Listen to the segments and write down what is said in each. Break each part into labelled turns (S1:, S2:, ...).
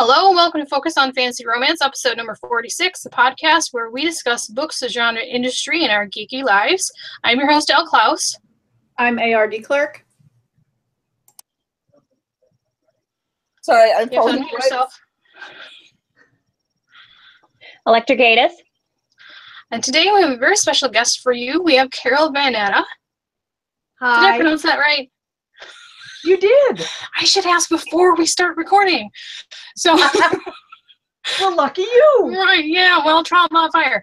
S1: Hello, and welcome to Focus on Fantasy Romance, episode number 46, the podcast where we discuss books, the genre industry, and our geeky lives. I'm your host, El Klaus.
S2: I'm ARD Clerk.
S3: Sorry, I'm
S1: You have to
S3: following
S1: unmute yourself.
S4: Electrogatus.
S1: And today we have a very special guest for you. We have Carol Van Natta. Hi. Did I pronounce that right?
S2: You did.
S1: I should ask before we start recording. So,
S2: Well, lucky you.
S1: right, yeah, well, trial on fire.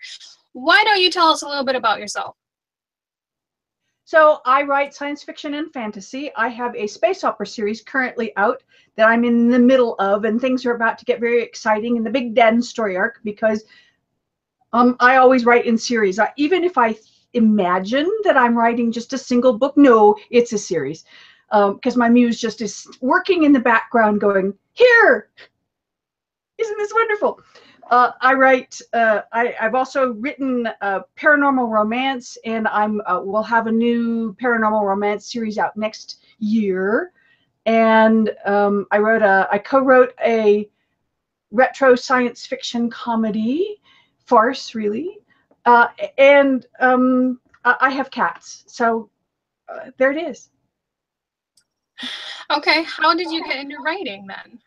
S1: Why don't you tell us a little bit about yourself?
S2: So I write science fiction and fantasy. I have a space opera series currently out that I'm in the middle of, and things are about to get very exciting in the Big Den story arc because um, I always write in series. I, even if I imagine that I'm writing just a single book, no, it's a series because my muse just is working in the background, going here. Isn't this wonderful? Uh, I write. Uh, I, I've also written uh, paranormal romance, and I'm uh, we'll have a new paranormal romance series out next year. And um, I wrote a. I co-wrote a retro science fiction comedy farce, really. Uh, and um, I I have cats, so uh, there it is.
S1: Okay, how did you get into writing then?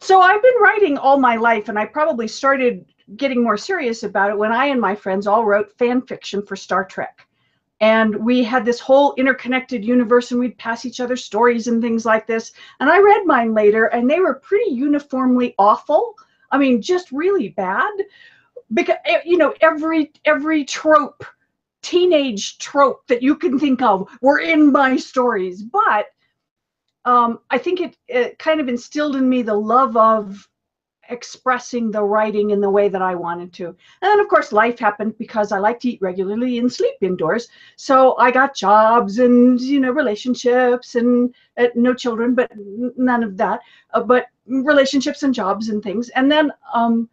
S2: So I've been writing all my life, and I probably started getting more serious about it when I and my friends all wrote fan fiction for Star Trek. And we had this whole interconnected universe, and we'd pass each other stories and things like this. And I read mine later, and they were pretty uniformly awful. I mean, just really bad. Because eh, you know, every every trope, teenage trope that you can think of, were in my stories. But um, I think it, it kind of instilled in me the love of expressing the writing in the way that I wanted to. And then, of course, life happened because I like to eat regularly and sleep indoors. So I got jobs and, you know, relationships and uh, no children, but none of that, uh, but relationships and jobs and things. And then um,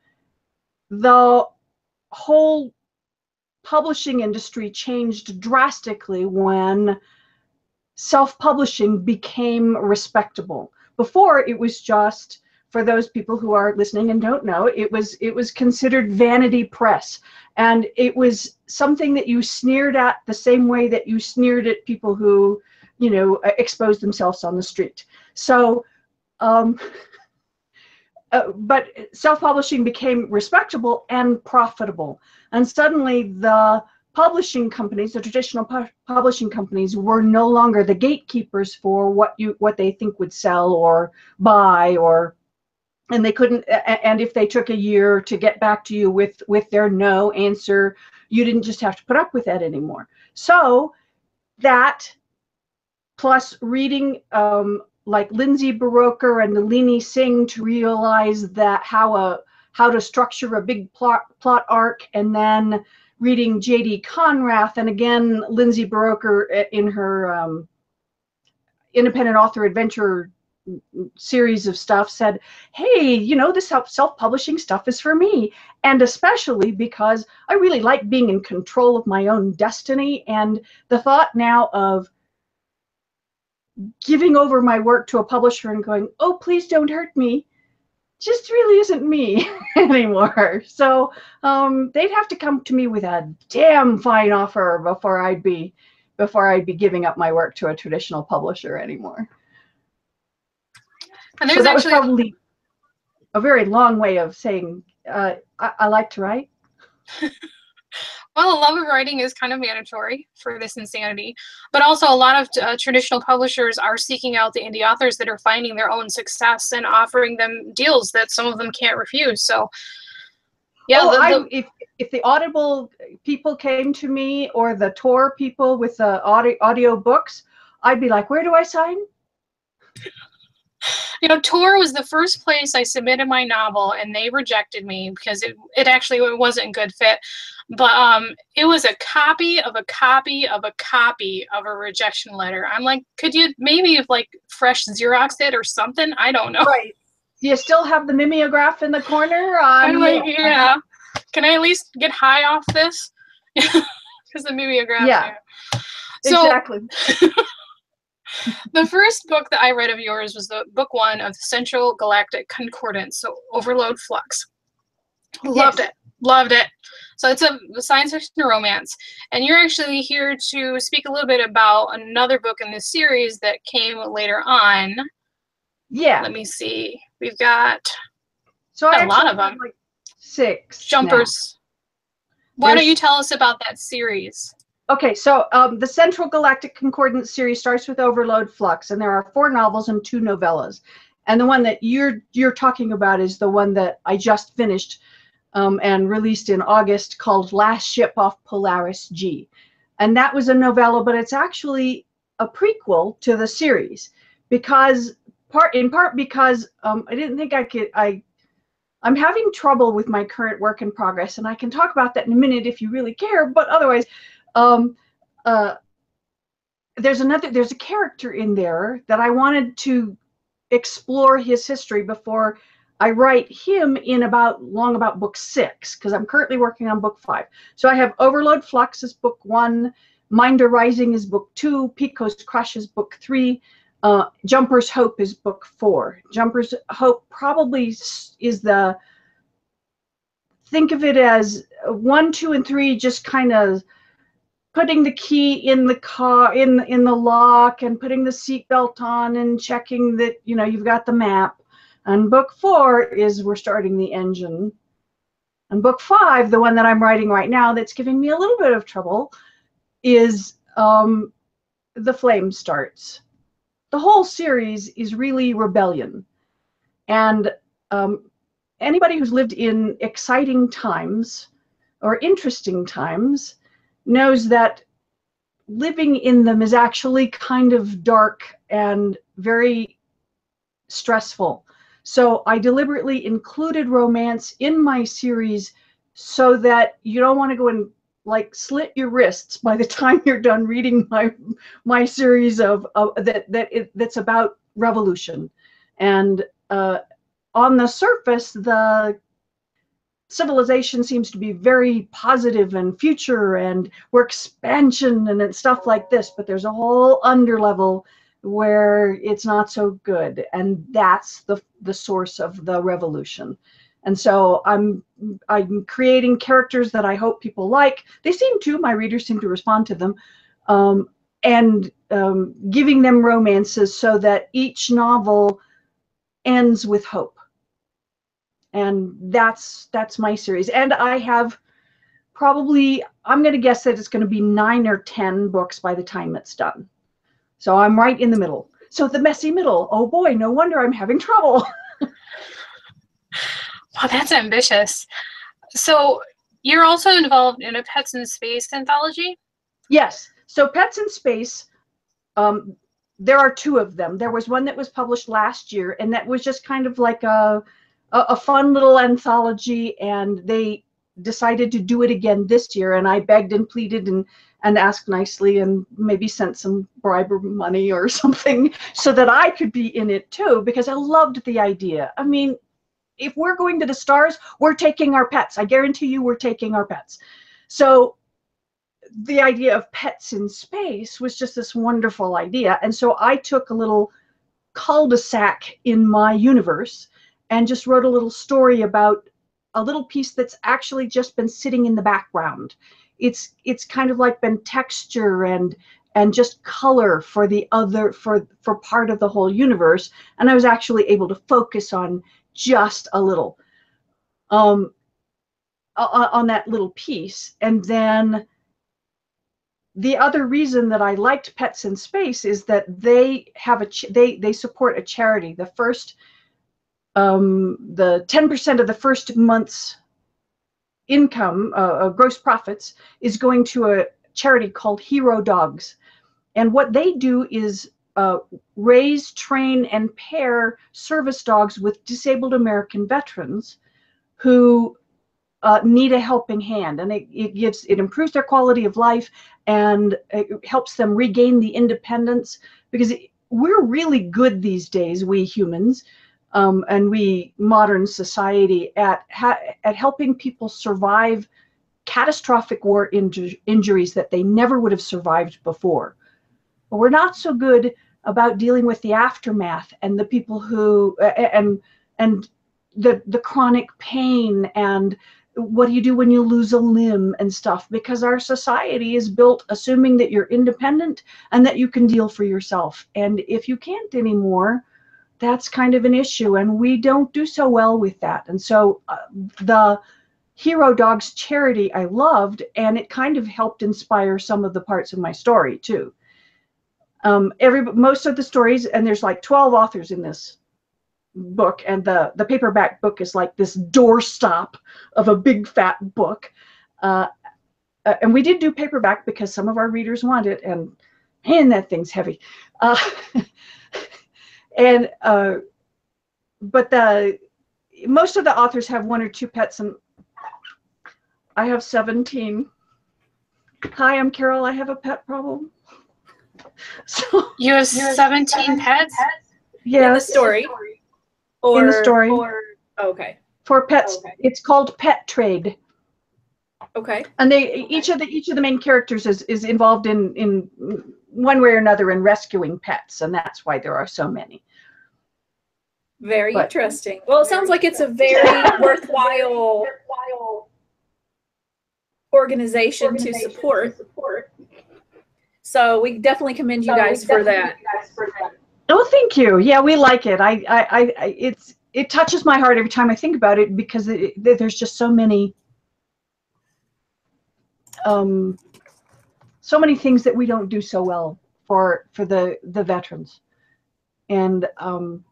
S2: the whole publishing industry changed drastically when self-publishing became respectable. Before it was just for those people who are listening and don't know, it was it was considered vanity press, and it was something that you sneered at the same way that you sneered at people who, you know, exposed themselves on the street. So, um, uh, but self-publishing became respectable and profitable, and suddenly the publishing companies, the traditional pu- publishing companies, were no longer the gatekeepers for what you what they think would sell or buy or and they couldn't and if they took a year to get back to you with with their no answer you didn't just have to put up with that anymore. So that plus reading um, like Lindsay Buroker and nalini singh to realize that how a how to structure a big plot plot arc and then reading J.D. Conrath and again Lindsay Buroker in her um, independent author adventure series of stuff said, "Hey, you know this self-publishing stuff is for me," and especially because I really like being in control of my own destiny and the thought now of giving over my work to a publisher and going, "Oh, please don't hurt me." just really isn't me anymore. So um, they'd have to come to me with a damn fine offer before I'd be before I'd be giving up my work to a traditional publisher anymore.
S1: And
S2: So
S1: there's
S2: that was
S1: actually
S2: probably a very long way of saying uh, I, I like to write.
S1: Well, the love of writing is kind of mandatory for this insanity, but also a lot of uh, traditional publishers are seeking out the indie authors that are finding their own success and offering them deals that some of them can't refuse. So, yeah,
S2: oh,
S1: the-
S2: I, if if the Audible people came to me or the Tor people with the audio audio books, I'd be like, where do I sign?
S1: You know, Tor was the first place I submitted my novel, and they rejected me because it it actually wasn't a good fit. But um, it was a copy of a copy of a copy of a rejection letter. I'm like, could you maybe have like fresh Xerox it or something? I don't know.
S2: Right. Do you still have the mimeograph in the corner?
S1: I'm
S2: Um,
S1: like, yeah. Can I at least get high off this? Because the mimeograph.
S2: Yeah.
S1: So
S2: exactly.
S1: the first book that I read of yours was the book one of the Central Galactic Concordance, so Overload Flux. Loved
S2: Yes.
S1: it. Loved it. So it's a science fiction romance. And you're actually here to speak a little bit about another book in this series that came later on.
S2: Yeah.
S1: Let me see. We've got
S2: So
S1: Got a lot of them.
S2: Like six. now.
S1: Jumpers. Why don't you tell us about that series?
S2: Okay, so um, the Central Galactic Concordance series starts with Overload Flux, and there are four novels and two novellas. And the one that you're you're talking about is the one that I just finished um, and released in August, called Last Ship Off Polaris G. And that was a novella, but it's actually a prequel to the series because part in part because um, I didn't think I could I I'm having trouble with my current work in progress, and I can talk about that in a minute if you really care. But otherwise, um, uh, there's another there's a character in there that I wanted to explore his history before I write him in about long about book six because I'm currently working on book five. So I have Overload Flux is book one, Minder Rising is book two, Pico's Crush is book three, uh, Jumper's Hope is book four. Jumper's Hope probably is the think of it as one, two, and three just kind of putting the key in the car in in the lock and putting the seatbelt on and checking that you know you've got the map. And book four is we're starting the engine. And book five, the one that I'm writing right now, that's giving me a little bit of trouble, is um, the flame starts. The whole series is really rebellion, and um, anybody who's lived in exciting times or interesting times knows that living in them is actually kind of dark and very stressful. So I deliberately included romance in my series so that you don't want to go and like slit your wrists by the time you're done reading my my series of, of that that it, that's about revolution and uh, on the surface the civilization seems to be very positive and future and we're expansion and stuff like this but there's a whole underlevel where it's not so good. And that's the the source of the revolution. And so i'm i'm creating characters that i hope people like. They seem to my readers seem to respond to them um, and um, giving them romances so that each novel ends with hope and that's that's my series. And i have probably i'm going to guess that it's going to be nine or ten books by the time it's done. So i'm right in the middle. So the messy middle oh boy no wonder i'm having trouble.
S1: Well that's ambitious. So you're also involved in a Pets in Space anthology?
S2: yes. So pets in space um, there are two of them. There was one that was published last year and that was just kind of like a a, a fun little anthology and they decided to do it again this year and i begged and pleaded and and asked nicely and maybe sent some bribe money or something so that i could be in it too because i loved the idea. I mean if we're going to the stars we're taking our pets. I guarantee you we're taking our pets. So the idea of pets in space was just this wonderful idea and so i took a little cul-de-sac in my universe and just wrote a little story about a little piece that's actually just been sitting in the background. It's it's kind of like been texture and and just color for the other for for part of the whole universe. And i was actually able to focus on just a little um on that little piece. And then the other reason that I liked Pets in Space is that they have a they they support a charity. The first um, the 10% of the first month's income, uh, uh, gross profits, is going to a charity called Hero Dogs. And what they do is uh, raise, train, and pair service dogs with disabled American veterans who uh, need a helping hand. And it, it gives, it improves their quality of life and it helps them regain the independence because it, we're really good these days, we humans, um, and we modern society at at helping people survive catastrophic war inju- injuries that they never would have survived before. But we're not so good about dealing with the aftermath and the people who and and the the chronic pain and what do you do when you lose a limb and stuff because our society is built assuming that you're independent and that you can deal for yourself and if you can't anymore that's kind of an issue and we don't do so well with that. And so uh, the hero dogs charity i loved and it kind of helped inspire some of the parts of my story too. Um, every most of the stories and there's like 12 authors in this book and the the paperback book is like this doorstop of a big fat book. Uh, uh, and we did do paperback because some of our readers want it and man that thing's heavy. Uh, and uh, but the most of the authors have one or two pets and i have 17 hi i'm carol i have a pet problem so
S1: You have 17 pets?
S2: yeah
S3: In the story. Or,
S2: in the story
S3: Or, okay.
S2: for pets
S3: Okay.
S2: it's called pet trade
S3: Okay.
S2: and they each of the each of the main characters is is involved in in one way or another in rescuing pets and that's why there are so many
S3: Very
S2: But-
S3: interesting. Well, it sounds like it's a very worthwhile organization to support. support So we definitely commend you guys for that.
S2: oh thank you yeah we like it i i, I it's it touches my heart every time i think about it because it- there's just so many um so many things that we don't do so well for for the the veterans and um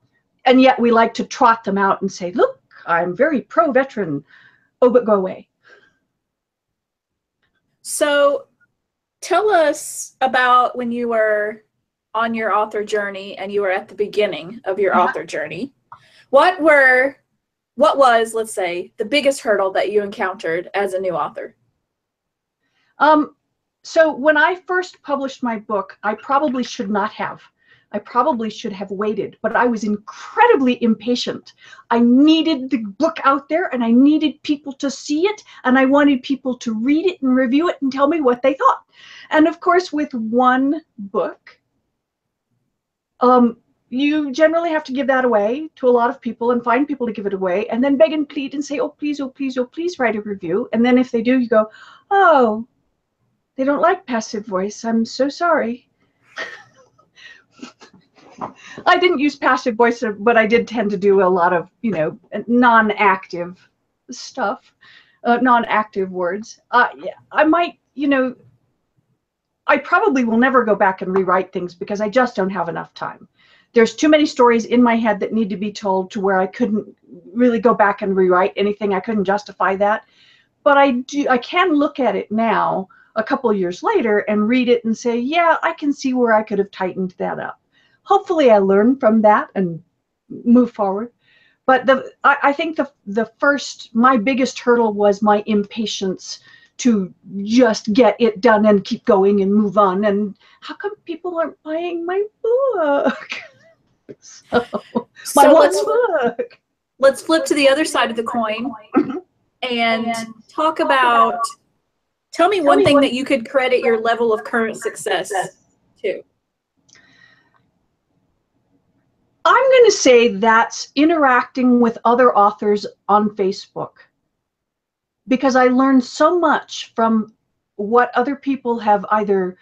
S2: and yet we like to trot them out and say look i'm very pro veteran oh but go away
S3: So tell us about when you were on your author journey and you were at the beginning of your
S2: Yeah.
S3: author journey. What were what was, let's say, the biggest hurdle that you encountered as a new author?
S2: Um, so when I first published my book, I probably should not have. I probably should have waited, but I was incredibly impatient. I needed the book out there and I needed people to see it and I wanted people to read it and review it and tell me what they thought. And of course, with one book, um, you generally have to give that away to a lot of people and find people to give it away and then beg and plead and say, oh, please, oh, please, oh, please write a review. And then if they do, you go, oh, they don't like passive voice. I'm so sorry. I didn't use passive voice, but I did tend to do a lot of, you know, non-active stuff, uh, non-active words. Uh, I might, you know, I probably will never go back and rewrite things because I just don't have enough time. There's too many stories in my head that need to be told to where I couldn't really go back and rewrite anything. I couldn't justify that. But I do. I can look at it now, a couple of years later, and read it and say, yeah, I can see where I could have tightened that up. Hopefully, I learn from that and move forward. But the I, I think the the first my biggest hurdle was my impatience to just get it done and keep going and move on. And how come people aren't buying my book? so, my
S3: So
S2: one
S3: let's
S2: book.
S3: let's flip to the other side of the coin mm-hmm. and talk about tell me one thing that you could credit your level of current success to.
S2: I'm going to say that's interacting with other authors on Facebook because I learned so much from what other people have either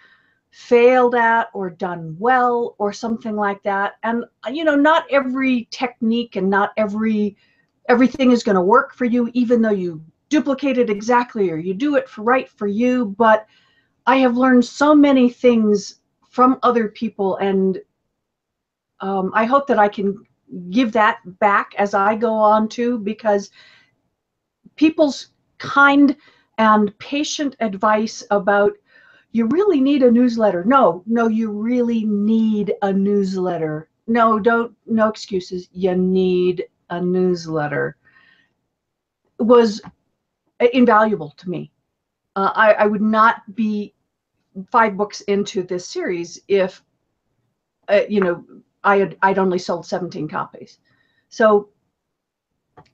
S2: failed at or done well or something like that and you know not every technique and not every everything is going to work for you even though you duplicate it exactly or you do it for right for you but i have learned so many things from other people and um, I hope that I can give that back as I go on too, because people's kind and patient advice about you really need a newsletter. No, no, you really need a newsletter. No, don't, no excuses. You need a newsletter was invaluable to me. Uh, I, I would not be five books into this series if, uh, you know, I had I'd only sold 17 copies. So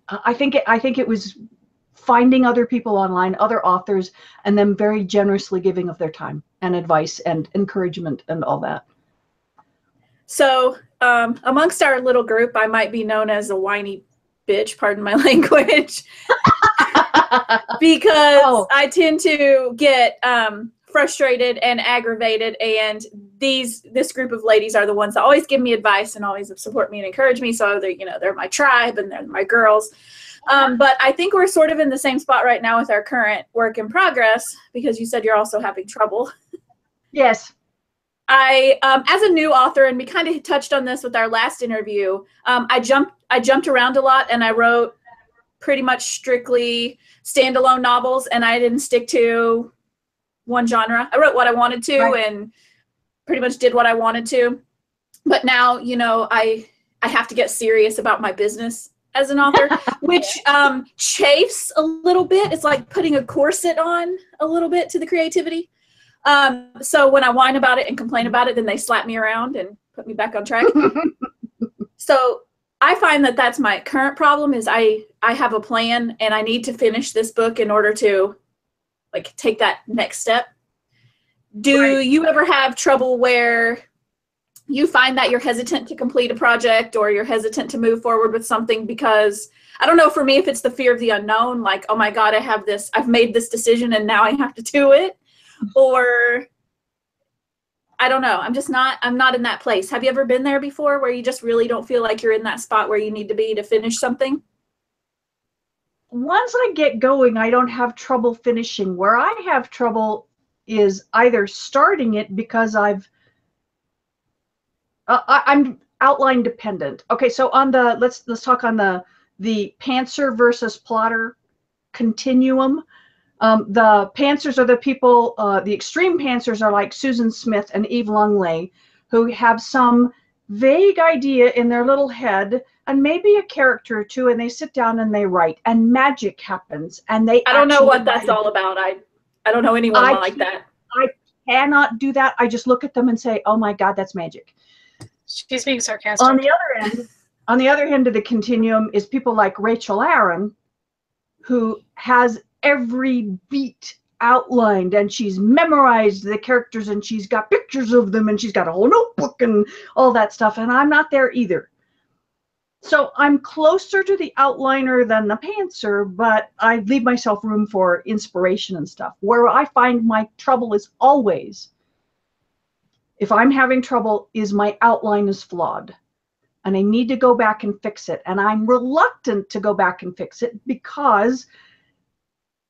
S2: uh, I think it, I think it was finding other people online, other authors, and them very generously giving of their time and advice and encouragement and all that.
S3: So, um, amongst our little group, I might be known as a whiny bitch, pardon my language, because
S2: Oh.
S3: I tend to get um, frustrated and aggravated. And these this group of ladies are the ones that always give me advice and always support me and encourage me. So they, you know, they're my tribe and they're my girls. Um, but I think we're sort of in the same spot right now with our current work in progress because you said you're also having trouble.
S2: yes.
S3: I, um, as a new author, and we kind of touched on this with our last interview. Um, I jumped, I jumped around a lot, and I wrote pretty much strictly standalone novels, and I didn't stick to one genre. I wrote what I wanted to,
S2: Right.
S3: and pretty much did what I wanted to. But now, you know, I I have to get serious about my business as an author, which um, chafes a little bit. It's like putting a corset on a little bit to the creativity. Um, so when I whine about it and complain about it, then they slap me around and put me back on track. so I find that that's my current problem is I I have a plan and I need to finish this book in order to like take that next step. Do
S2: Right.
S3: you ever have trouble where you find that you're hesitant to complete a project or you're hesitant to move forward with something because I don't know for me if it's the fear of the unknown like oh my god I have this I've made this decision and now I have to do it or I don't know. I'm just not I'm not in that place. Have you ever been there before where you just really don't feel like you're in that spot where you need to be to finish something?
S2: Once I get going, I don't have trouble finishing. Where I have trouble is either starting it because I've uh, I, I'm outline dependent. Okay, so on the let's let's talk on the the pantser versus plotter continuum. Um, the pantsers are the people. Uh, the extreme pantsers are like Susan Smith and Eve Langlais, who have some vague idea in their little head and maybe a character or two, and they sit down and they write, and magic happens, and they.
S3: I don't know what that's
S2: write.
S3: all about. I I don't know anyone
S2: I
S3: like that.
S2: I cannot do that. I just look at them and say, "Oh my God, that's magic."
S1: She's being sarcastic.
S2: on the other end on the other end of the continuum is people like rachel aaron who has every beat outlined and she's memorized the characters and she's got pictures of them and she's got a whole notebook and all that stuff and i'm not there either so i'm closer to the outliner than the pantser but i leave myself room for inspiration and stuff where i find my trouble is always if I'm having trouble, is my outline is flawed and I need to go back and fix it. And I'm reluctant to go back and fix it because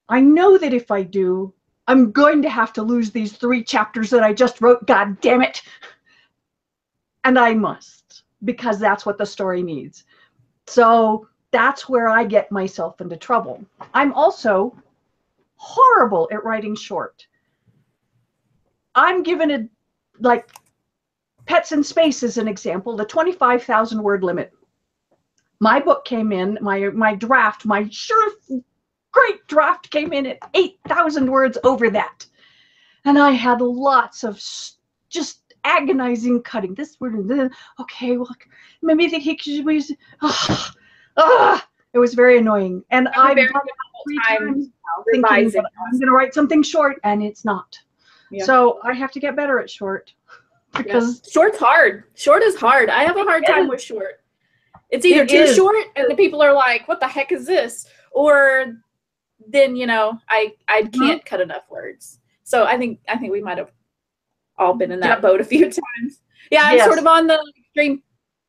S2: I know that if I do, I'm going to have to lose these three chapters that I just wrote. God damn it. And I must because that's what the story needs. So that's where I get myself into trouble. I'm also horrible at writing short. I'm given a like Pets in Space is an example, the 25,000 word limit. My book came in, my my draft, my sure great draft came in at 8,000 words over that. And I had lots of just agonizing cutting. This word and then okay, well maybe the he could use it was very annoying. And
S3: I'm
S2: I've done it three times now, thinking that I'm going to write something short, and it's not.
S3: Yeah.
S2: So I have to get better at short because
S3: Yes. short's hard. Short is hard. I have a hard time with short. It's either
S2: It
S3: too
S2: is.
S3: short and the people are like, "What the heck is this?" or then you know, I I
S2: Mm-hmm.
S3: can't cut enough words. So I think I think we might have all been in that boat a few times. Yeah, I'm
S2: Yes.
S3: sort of on the extreme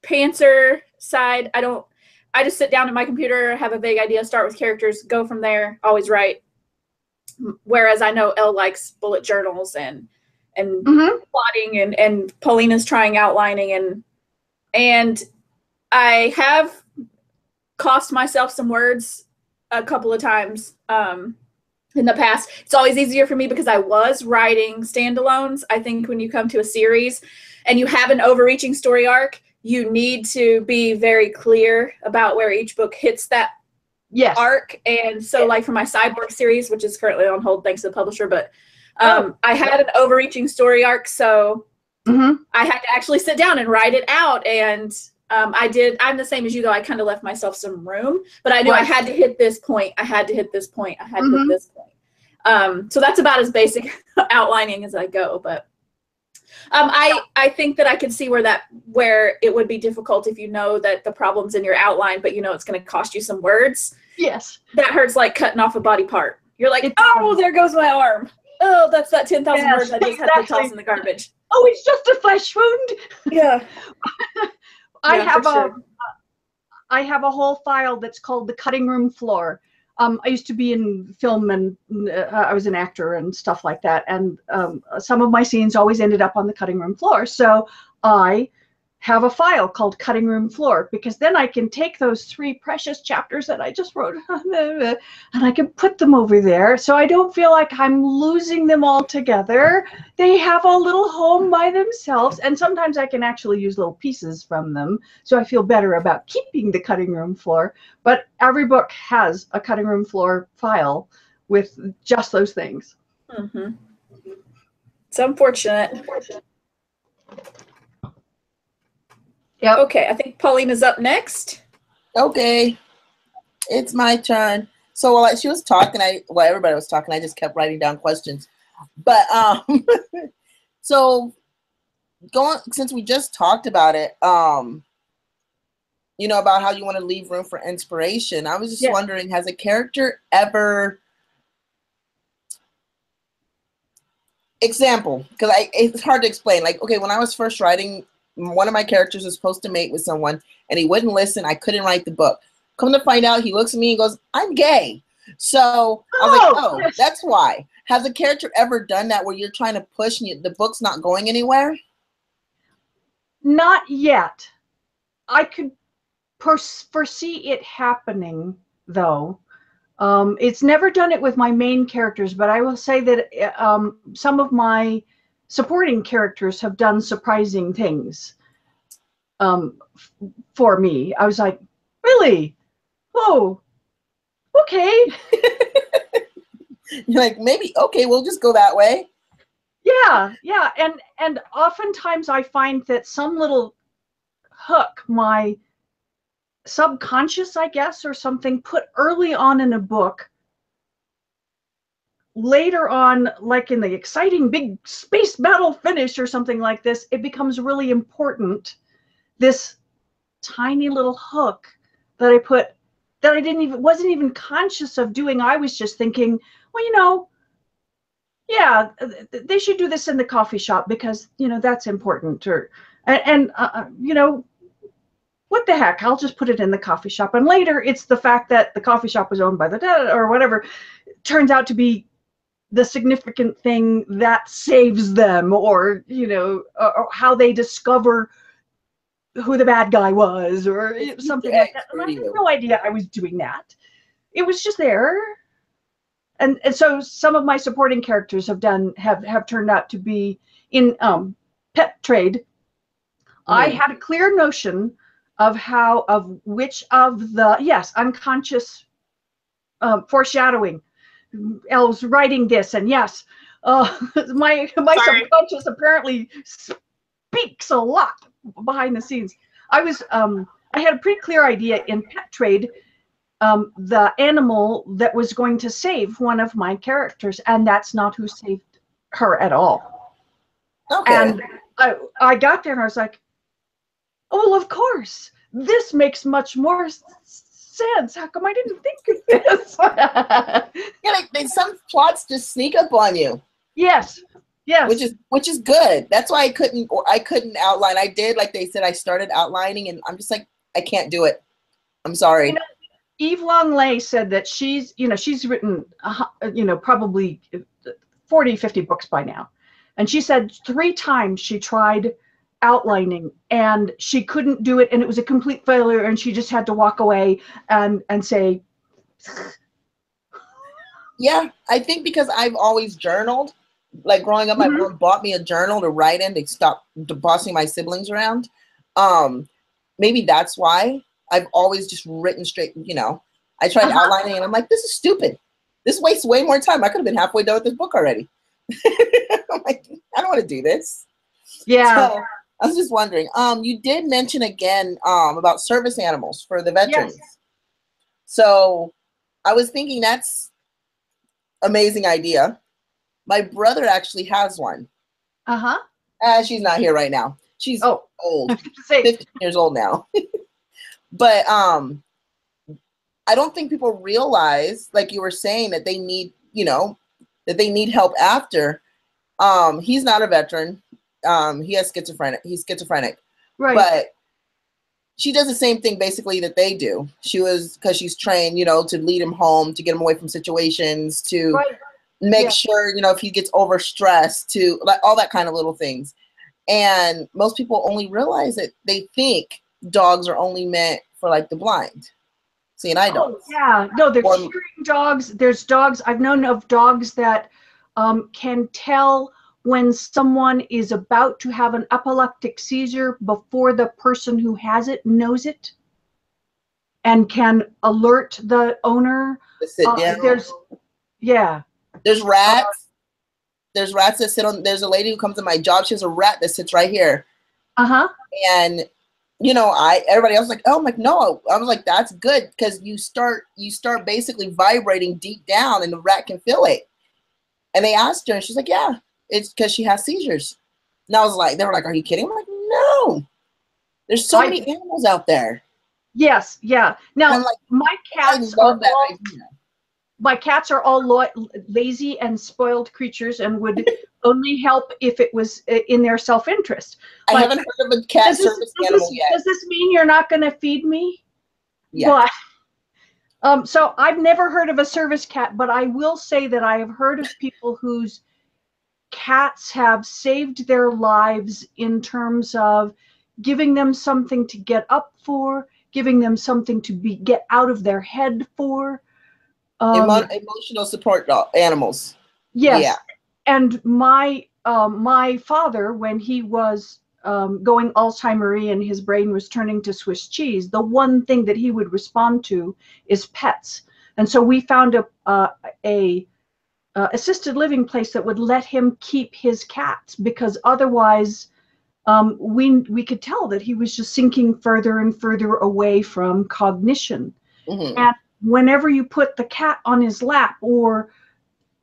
S3: pantser side. I don't. I just sit down at my computer, have a vague idea, start with characters, go from there. Always write. Whereas I know L likes bullet journals and and
S2: Mhm.
S3: plotting and and Paulina's trying outlining and and I have cost myself some words a couple of times um in the past. It's always easier for me because I was writing standalones. I think when you come to a series and you have an overreaching story arc, you need to be very clear about where each book hits that
S2: yes,
S3: arc. And so, like for my Cyborg series, which is currently on hold thanks to the publisher, but um, I had an overreaching story arc, so
S2: Mhm.
S3: I had to actually sit down and write it out. And um, I did. I'm the same as you, though. I kind of left myself some room, but I knew I had to hit this point. I had to hit this point. I had to
S2: Mhm.
S3: hit this point. Um, so that's about as basic outlining as I go. But Um, I I think that I can see where that where it would be difficult if you know that the problem's in your outline, but you know it's going to cost you some words.
S2: Yes.
S3: That hurts like cutting off a body part. You're like, oh, there goes my arm. Oh, that's that ten thousand
S2: Yes,
S3: words I just had to toss in the garbage.
S2: Oh, it's just a flesh wound.
S3: Yeah,
S2: I have a
S3: sure.
S2: I have a whole file that's called the cutting room floor. Um, I used to be in film and uh, I was an actor and stuff like that. And um, some of my scenes always ended up on the cutting room floor. So I have a file called cutting room floor because then I can take those three precious chapters that I just wrote and I can put them over there. So I don't feel like I'm losing them all together. They have a little home by themselves. And sometimes I can actually use little pieces from them so I feel better about keeping the cutting room floor. But every book has a cutting room floor file with just those things.
S3: hmm It's unfortunate.
S2: Yep.
S3: Okay, I think Pauline is up next.
S5: Okay, it's my turn. So while she was talking, I well everybody was talking. I just kept writing down questions. But um, so going since we just talked about it, um, you know about how you want to leave room for inspiration. I was just
S2: Yeah.
S5: wondering, has a character ever example? Because I it's hard to explain. Like okay, when I was first writing, one of my characters was supposed to mate with someone and he wouldn't listen. I couldn't write the book. Come to find out, he looks at me and goes, I'm gay. So I was like,
S2: Oh,
S5: oh,
S2: yes.
S5: that's why. Has a character ever done that where you're trying to push and you, the book's not going anywhere?
S2: Not yet. I could foresee it happening, though. Um, it's never done it with my main characters, but I will say that uh, um, some of my supporting characters have done surprising things um, f- for me. I was like, really? Oh, okay.
S5: You're like, maybe, okay, we'll just go that way.
S2: Yeah, yeah, and and oftentimes I find that some little hook, my subconscious, I guess, or something, put early on in a book, later on, like in the exciting big space battle finish or something like this, it becomes really important. This tiny little hook that I put that I didn't even wasn't even conscious of doing. I was just thinking, well, you know, yeah, th- th- they should do this in the coffee shop because you know that's important. Or and, and uh, uh, you know, what the heck? I'll just put it in the coffee shop. And later, it's the fact that the coffee shop was owned by the da- or whatever turns out to be the significant thing that saves them, or you know, or, how they discover who the bad guy was, or something like that. And I had no idea I was doing that. It was just there and and so some of my supporting characters have done have have turned out to be in um pet trade i
S5: Mm.
S2: had a clear notion of how of which of the yes unconscious um, foreshadowing elves writing this and yes uh my my
S1: Sorry.
S2: subconscious apparently speaks a lot behind the scenes i was um i had a pretty clear idea in pet trade um, the animal that was going to save one of my characters, and that's not who saved her at all.
S5: Okay.
S2: And I, I got there and I was like, oh, well, of course, this makes much more sense. How come I didn't think of this?
S5: yeah, like, they, some plots just sneak up on you.
S2: yes, yes.
S5: which is which is good. That's why I couldn't or I couldn't outline. I did like they said I started outlining and I'm just like I can't do it. I'm sorry.
S2: You know, Eve Langlais said that she's, you know, she's written, hu- you know, probably 40, 50 books by now. And she said three times she tried outlining and she couldn't do it and it was a complete failure and she just had to walk away and and say
S5: Yeah, I think because I've always journaled. Like growing up, my
S2: Mhm.
S5: mom bought me a journal to write in to stop bossing my siblings around. Um, maybe that's why I've always just written straight. You know, I tried
S2: Uh-huh.
S5: outlining and I'm like, this is stupid. This wastes way more time. I could have been halfway done with this book already. Like, I don't want to do this.
S2: yeah
S5: So, I was just wondering. Um, you did mention again um about service animals for the veterans. Yes. So I was thinking that's amazing idea. My brother actually has one.
S2: uh-huh
S5: Uh, she's not here right now. She's
S2: Oh,
S5: old. 15 years old now. but um I don't think people realize, like you were saying, that they need, you know, that they need help after. Um, he's not a veteran. Um, he has schizophrenic, he's schizophrenic.
S2: right.
S5: But she does the same thing basically that they do. She was because she's trained, you know, to lead him home, to get him away from situations, to
S2: right.
S5: make
S2: Yeah.
S5: sure you know if he gets overstressed to like all that kind of little things and most people only realize that they think dogs are only meant for like the blind see and i don't
S2: Oh, yeah, no, there's
S5: Or-
S2: hearing dogs. There's dogs. I've known of dogs that um, can tell when someone is about to have an epileptic seizure before the person who has it knows it and can alert the owner. Uh,
S5: down.
S2: there's, yeah,
S5: there's rats there's rats that sit on there's a lady who comes to my job she has a rat that sits right here
S2: uh huh.
S5: and you know i everybody else like oh I'm like no i was like that's good because you start you start basically vibrating deep down and the rat can feel it and they asked her and she's like yeah it's because she has seizures. And i was like they were like are you kidding? I'm like no. There's so
S2: I-
S5: many animals out there.
S2: Yes, yeah. Now
S5: like
S2: my cats are
S5: love that
S2: all,
S5: idea.
S2: my cats are all lo- lazy and spoiled creatures and would only help if it was uh, in their self-interest.
S5: i
S2: Like,
S5: haven't heard of a cat
S2: Does this,
S5: service
S2: does
S5: yet.
S2: does this mean you're not going to feed me?
S5: yeah.
S2: Um, so I've never heard of a service cat, but I will say that I have heard of people whose cats have saved their lives in terms of giving them something to get up for, giving them something to be get out of their head for. Um,
S5: Emo- emotional support dog, animals
S2: Yes.
S5: Yeah.
S2: And my um, my father, when he was um, going Alzheimer's and his brain was turning to Swiss cheese, the one thing that he would respond to is pets. And so we found a uh, a uh, assisted living place that would let him keep his cats because otherwise um, we we could tell that he was just sinking further and further away from cognition
S5: Mhm.
S2: whenever you put the cat on his lap or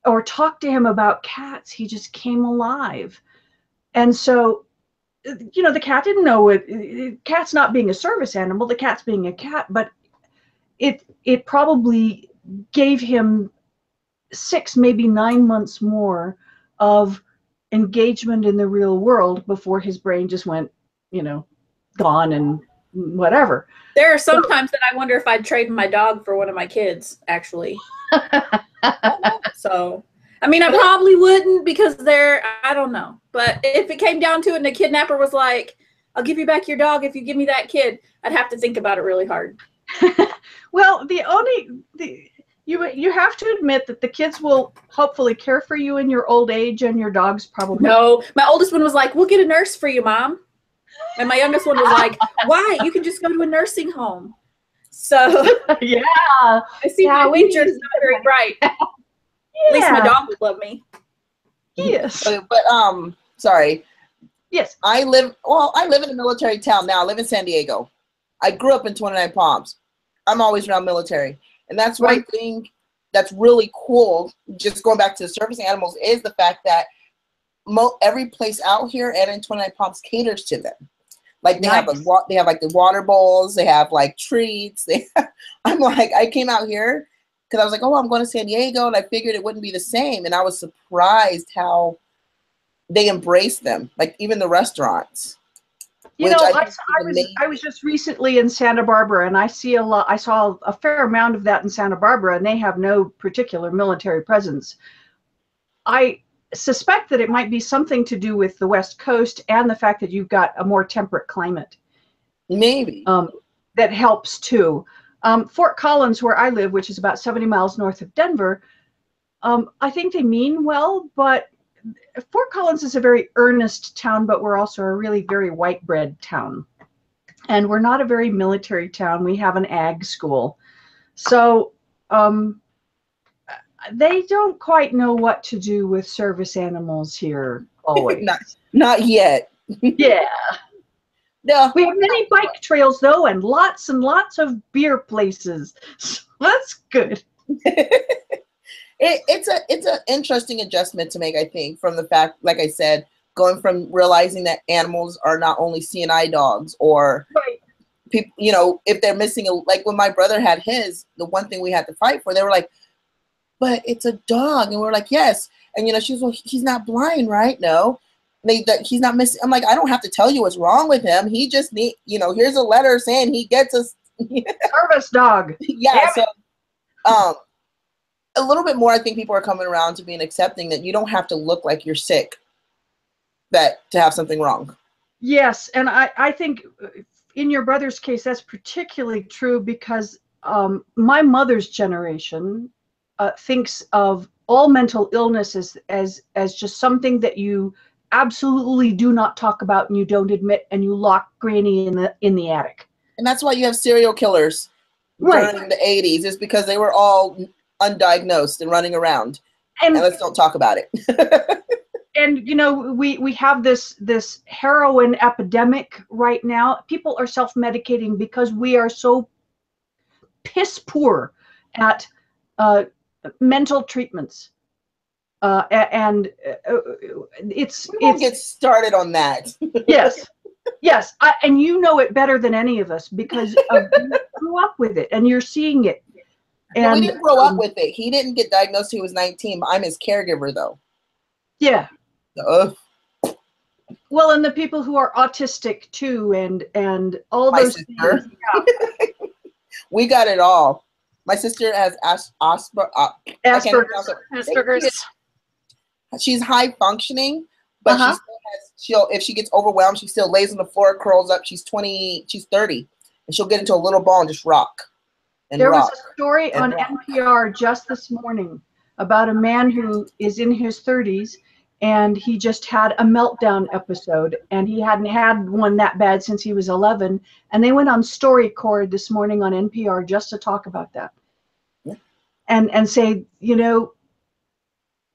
S2: or talk to him about cats he just came alive and so you know the cat didn't know it it- cat's not being a service animal the cat's being a cat but it it probably gave him six maybe nine months more of engagement in the real world before his brain just went you know gone and whatever
S3: There are some times that I wonder if I'd trade my dog for one of my kids, actually. so, I mean, I probably wouldn't because they're, I don't know. But if it came down to it and the kidnapper was like, I'll give you back your dog if you give me that kid, I'd have to think about it really hard.
S2: Well, the only the you you have to admit that the kids will hopefully care for you in your old age, and your dogs probably.
S3: No, my oldest one was like, We'll get a nurse for you, mom. And my youngest one was like, Why? You can just go to a nursing home. So
S2: yeah,
S3: I see
S2: Yeah,
S3: my
S2: we
S3: future is not very bright. At least my dog would love me.
S2: yes,
S5: but, but um sorry
S2: yes.
S5: I live well, I live in a military town now. I live in San Diego. I grew up in 29 Palms. I'm always around military. And that's one
S2: Right.
S5: thing that's really cool, just going back to the service animals, is the fact that mo- every place out here at in 29 Palms caters to them. Like they have a wa- they have like the water bowls, they have like treats. They I'm like I came out here because I was like, oh, I'm going to San Diego, and I figured it wouldn't be the same. And I was surprised how they embrace them, like even the restaurants.
S2: You know,
S5: I
S2: I,
S5: think
S2: s-
S5: is
S2: I was
S5: amazing.
S2: I was just recently in Santa Barbara, and I see a lot. I saw a fair amount of that in Santa Barbara, and they have no particular military presence. I suspect that it might be something to do with the West Coast and the fact that you've got a more temperate climate.
S5: Maybe.
S2: um, that helps too. Um, Fort Collins, where I live, which is about 70 miles north of Denver, um, I think they mean well, but Fort Collins is a very earnest town, but we're also a really very white bread town. And we're not a very military town. We have an ag school. So um, they don't quite know what to do with service animals here always.
S5: Not- Not yet.
S2: yeah.
S5: No.
S2: We have many bike trails though, and lots and lots of beer places. So that's good.
S5: It, it's a it's an interesting adjustment to make, I think, from the fact, like I said, going from realizing that animals are not only seeing-eye dogs or
S2: Right.
S5: people, you know, if they're missing a like when my brother had his, the one thing we had to fight for, they were like, but it's a dog, and we are like, yes, and you know, she was, well, he's not blind, right? No, they that he's not missing. I'm like, I don't have to tell you what's wrong with him. He just need, you know, here's a letter saying he gets a
S2: Service dog.
S5: yeah.
S2: Damn
S5: So, um, a little bit more. I think people are coming around to being accepting that you don't have to look like you're sick, that to have something wrong.
S2: Yes, and I, I think uh, in your brother's case, that's particularly true because um, my mother's generation uh, thinks of all mental illness as, as, as just something that you absolutely do not talk about and you don't admit and you lock granny in the in the attic.
S5: And that's why you have serial killers
S2: Right.
S5: during the 80s, is because they were all undiagnosed and running around. And
S2: And
S5: let's don't talk about it.
S2: and you know we we have this this heroin epidemic right now people are self-medicating because we are so piss poor at uh, mental treatments uh, and uh, it's
S5: we
S2: it's
S5: get started on that.
S2: yes yes I, and you know it better than any of us because of, you grew up with it and you're seeing it
S5: But
S2: and
S5: we didn't grow up
S2: um,
S5: with it. He didn't get diagnosed he was 19. I'm his caregiver, though.
S2: yeah
S5: Ugh,
S2: well and the people who are autistic too and and all
S5: my
S2: those
S5: sister.
S2: things,
S5: We got it all. My sister has as- Asper. Uh,
S2: Asperger's.
S1: Asperger's.
S5: She's high functioning, but
S2: Uh-huh.
S5: she still has. She'll if she gets overwhelmed, she still lays on the floor, curls up. She's 20. She's 30, and she'll get into a little ball and just rock. And
S2: There
S5: rock.
S2: was a story
S5: and
S2: on
S5: rock.
S2: NPR just this morning about a man who is in his 30s and he just had a meltdown episode and he hadn't had one that bad since he was 11 and they went on StoryCorps this morning on NPR just to talk about that.
S5: Yeah.
S2: And and say, you know,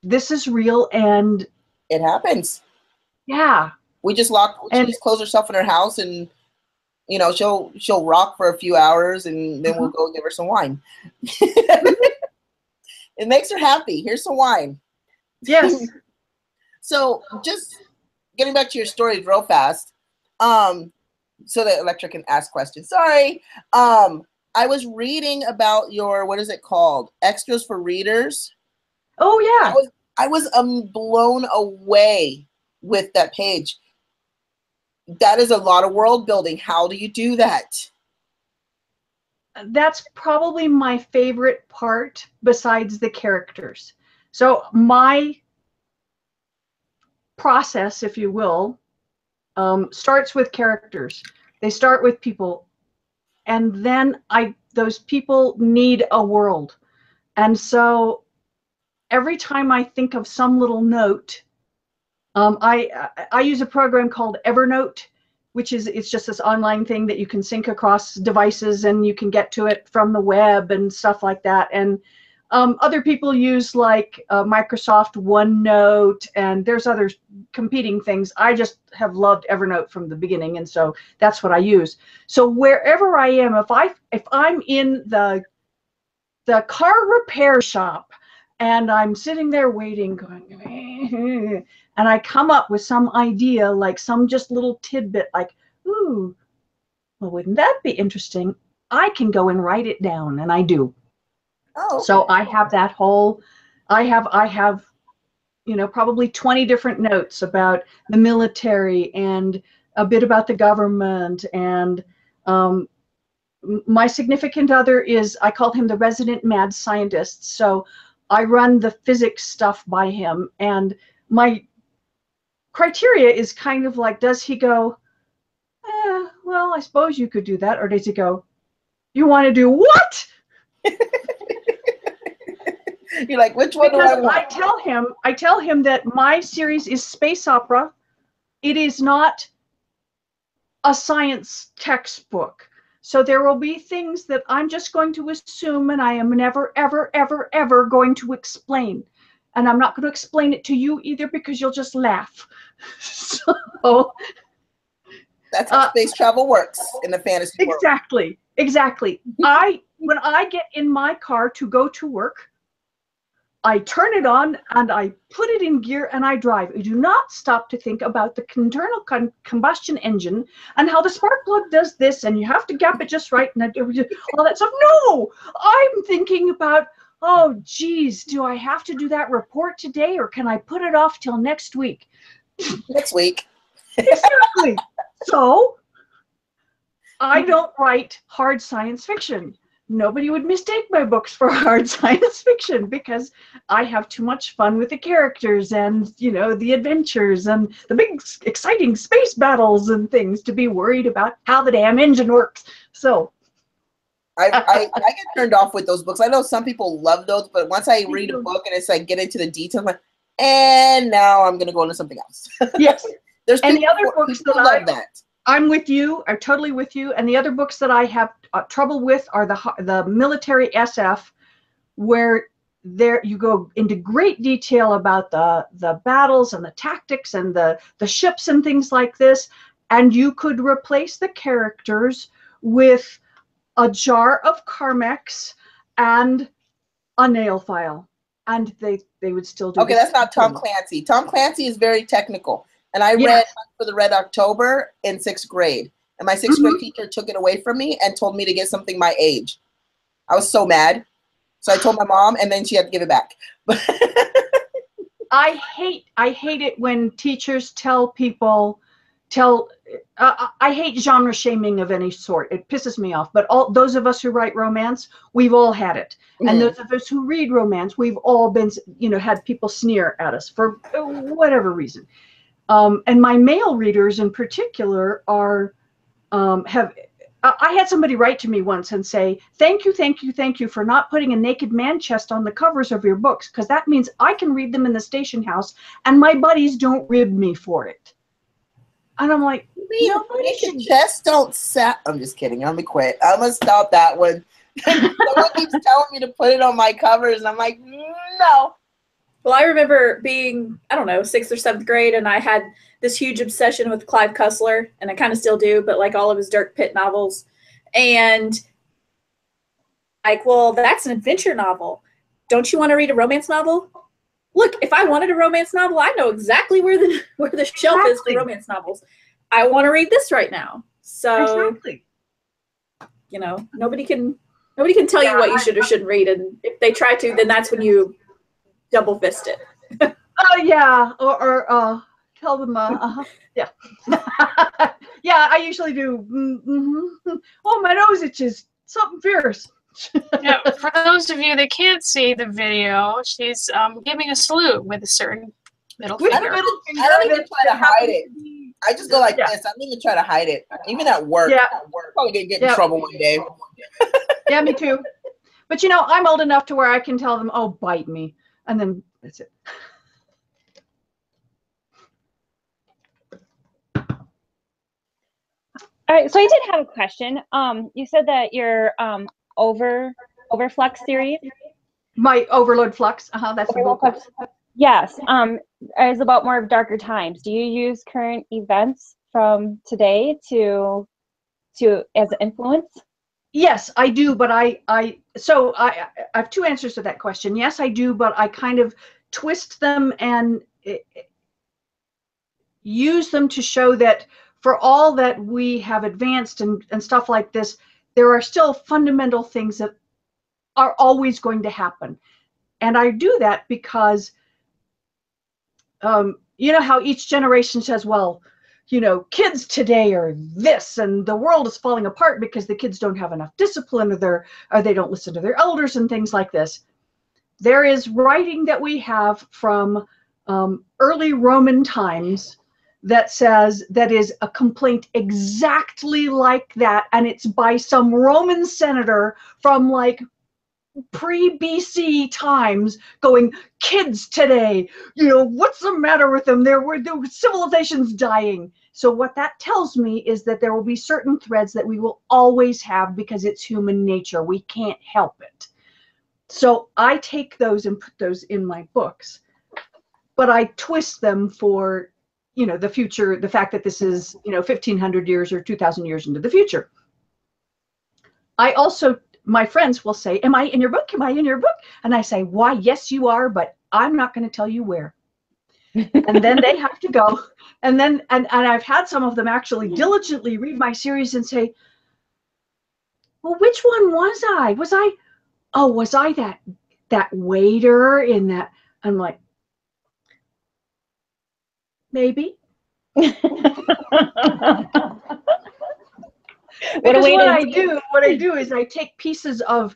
S2: this is real and
S5: it happens.
S2: yeah,
S5: We just lock. She
S2: And-
S5: just close herself in her house, and you know she'll she'll rock for a few hours, and then we'll
S2: Uh-huh.
S5: go give her some wine. it makes her happy. Here's some wine.
S2: yes.
S5: So just getting back to your story real fast. Um, so that Electra can ask questions. Sorry. Um, I was reading about your what is it called? Extras for readers.
S2: Oh
S5: I
S2: yeah.
S5: was I was um blown away with that page. That is a lot of world building. How do you do that?
S2: that's probably my favorite part besides the characters. So my process, if you will, um, starts with characters. They start with people, and then I those people need a world, and so every time I think of some little note, um, I I- use a program called Evernote, which is it's just this online thing that you can sync across devices and you can get to it from the web and stuff like that. And um, other people use like uh, Microsoft OneNote, and there's other competing things. I just have loved Evernote from the beginning, and so that's what I use. So wherever I am, if I if I'm in the the car repair shop and I'm sitting there waiting, going, and I come up with some idea, like some just little tidbit, like, ooh, well, wouldn't that be interesting? I can go and write it down, and I do.
S5: Oh,
S2: So I have that whole, I have, I have, you know, probably 20 different notes about the military and a bit about the government. And um, my significant other is, I call him the resident mad scientist. So I run the physics stuff by him. And my criteria is kind of like, does he go, eh, well, I suppose you could do that? Or does he go, you want to do what?
S5: you're like, which one do I
S2: because I tell him, I tell him that my series is space opera. It is not a science textbook. So there will be things that I'm just going to assume and I am never, ever, ever, ever going to explain. And I'm not going to explain it to you either because you'll just laugh. so
S5: That's how
S2: uh,
S5: space travel works in the fantasy world.
S2: exactly, exactly. I when I get in my car to go to work, I turn it on and I put it in gear and I drive. I do not stop to think about the internal con- combustion engine and how the spark plug does this and you have to gap it just right and all that stuff. No, I'm thinking about, oh, geez, do I have to do that report today or can I put it off till next week?
S5: Next week.
S2: exactly. So I mm-hmm. don't write hard science fiction nobody would mistake my books for hard science fiction because I have too much fun with the characters and you know the adventures and the big exciting space battles and things to be worried about how the damn engine works. So
S5: I, I, I get turned off with those books. I know some people love those, but once I read a book and it's like get into the details, like, and now I'm gonna go into something else.
S2: Yes.
S5: There's
S2: and the other books that
S5: love
S2: I-
S5: that.
S2: I'm with you. I'm totally with you. And the other books that I have uh, trouble with are the the military SF, where there you go into great detail about the the battles and the tactics and the the ships and things like this, and you could replace the characters with a jar of Carmex and a nail file, and they they would still do.
S5: Okay, that's not Tom. Clancy. Tom Clancy is very technical. And I
S2: Yes.
S5: read for the Red October in sixth grade. And my 6th
S2: Mm-hmm.
S5: grade teacher took it away from me and told me to get something my age. I was so mad. So I told my mom and then she had to give it back.
S2: I hate I hate it when teachers tell people tell uh, I hate genre shaming of any sort. It pisses me off. But all those of us who write romance, we've all had it, and
S5: Mhm.
S2: those of us who read romance, we've all been you know had people sneer at us for uh, whatever reason. Um, and my male readers in particular are um, have. I I had somebody write to me once and say, "Thank you, thank you, thank you for not putting a naked man chest on the covers of your books, because that means I can read them in the station house, and my buddies don't rib me for it." And I'm like, Nobody
S5: Naked
S2: should-
S5: chests don't sell. I'm just kidding. I'm gonna quit. I'm gonna stop that one. Someone keeps telling me to put it on my covers, and I'm like, no.
S3: Well, I remember being, I don't know, sixth or seventh grade, and I had this huge obsession with Clive Cussler, and I kind of still do, but like all of his Dirk Pitt novels. And like, well, that's an adventure novel. Don't you want to read a romance novel? Look, if I wanted a romance novel, I know exactly where the where the shelf is for romance novels. I want to read this right now. So
S2: exactly.
S3: you know, nobody can nobody can tell
S2: Yeah,
S3: you what you should or shouldn't read, and if they try to, then that's when you double fist it.
S2: Oh yeah, or, or uh, tell them. Uh, uh yeah, yeah. I usually do. Mm-hmm. Oh, my nose itches. Something fierce.
S1: Yeah, for those of you that can't see the video, she's um, giving a salute with a certain middle
S2: With
S1: finger.
S2: the middle
S5: I don't
S2: finger
S5: even try to hide it. I just go like
S2: Yeah.
S5: this. I don't even try to hide it. Even at work.
S2: Yeah.
S5: At work. Probably gonna get in
S2: Yeah.
S5: trouble one day.
S2: Yeah, me too. But you know, I'm old enough to where I can tell them, "Oh, bite me," and then that's it.
S4: All right, so I did have a question. Um, you said that your um over overflux series,
S2: My overload flux. Uh huh. That's book.
S4: Overflux, yes, um, is about more of darker times. Do you use current events from today to to as an influence?
S2: Yes, I do, but I, I, so I, I have two answers to that question. Yes, I do, but I kind of twist them and eh, eh, use them to show that for all that we have advanced and, and stuff like this, there are still fundamental things that are always going to happen. And I do that because, um, you know how each generation says, well, you know, kids today are this, and the world is falling apart because the kids don't have enough discipline, or they're, or they don't listen to their elders, and things like this. There is writing that we have from um, early Roman times that says that is a complaint exactly like that, and it's by some Roman senator from like pre BC times going, kids today, you know, what's the matter with them? There were the civilization's dying. So what that tells me is that there will be certain threads that we will always have because it's human nature. We can't help it. So I take those and put those in my books, but I twist them for, you know, the future, the fact that this is, you know, 1500 years or 2000 years into the future. I also my friends will say, Am I in your book? Am I in your book? And I say, Why, yes, you are, but I'm not going to tell you where. and then they have to go. And then, and, and I've had some of them actually diligently read my series and say, Well, which one was I? Was I, oh, was I that, that waiter in that? I'm like, maybe.
S4: What
S2: because what I do, what I do is I take pieces of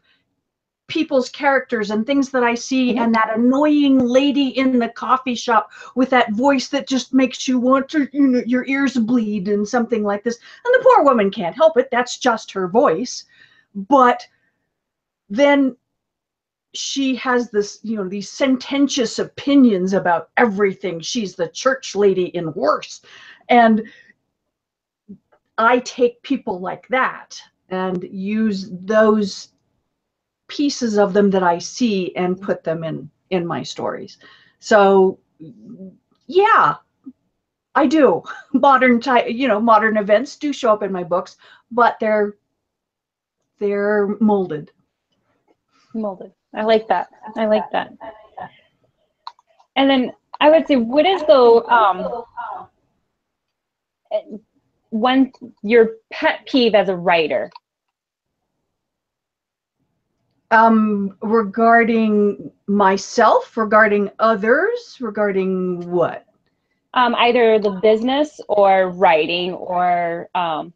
S2: people's characters and things that I see,
S4: Mhm.
S2: and that annoying lady in the coffee shop with that voice that just makes you want to, you know, your ears bleed and something like this. And the poor woman can't help it. That's just her voice. But then she has this, you know, these sententious opinions about everything. She's the church lady in worse. And I take people like that and use those pieces of them that I see and put them in in my stories. So yeah, I do. Modern type, you know, modern events do show up in my books, but they're they're molded.
S4: molded. I like that. I like that. And then I would say, what is the um, one your pet peeve as a writer?
S2: Um regarding myself, regarding others, regarding what?
S4: Um, either the business or writing or um,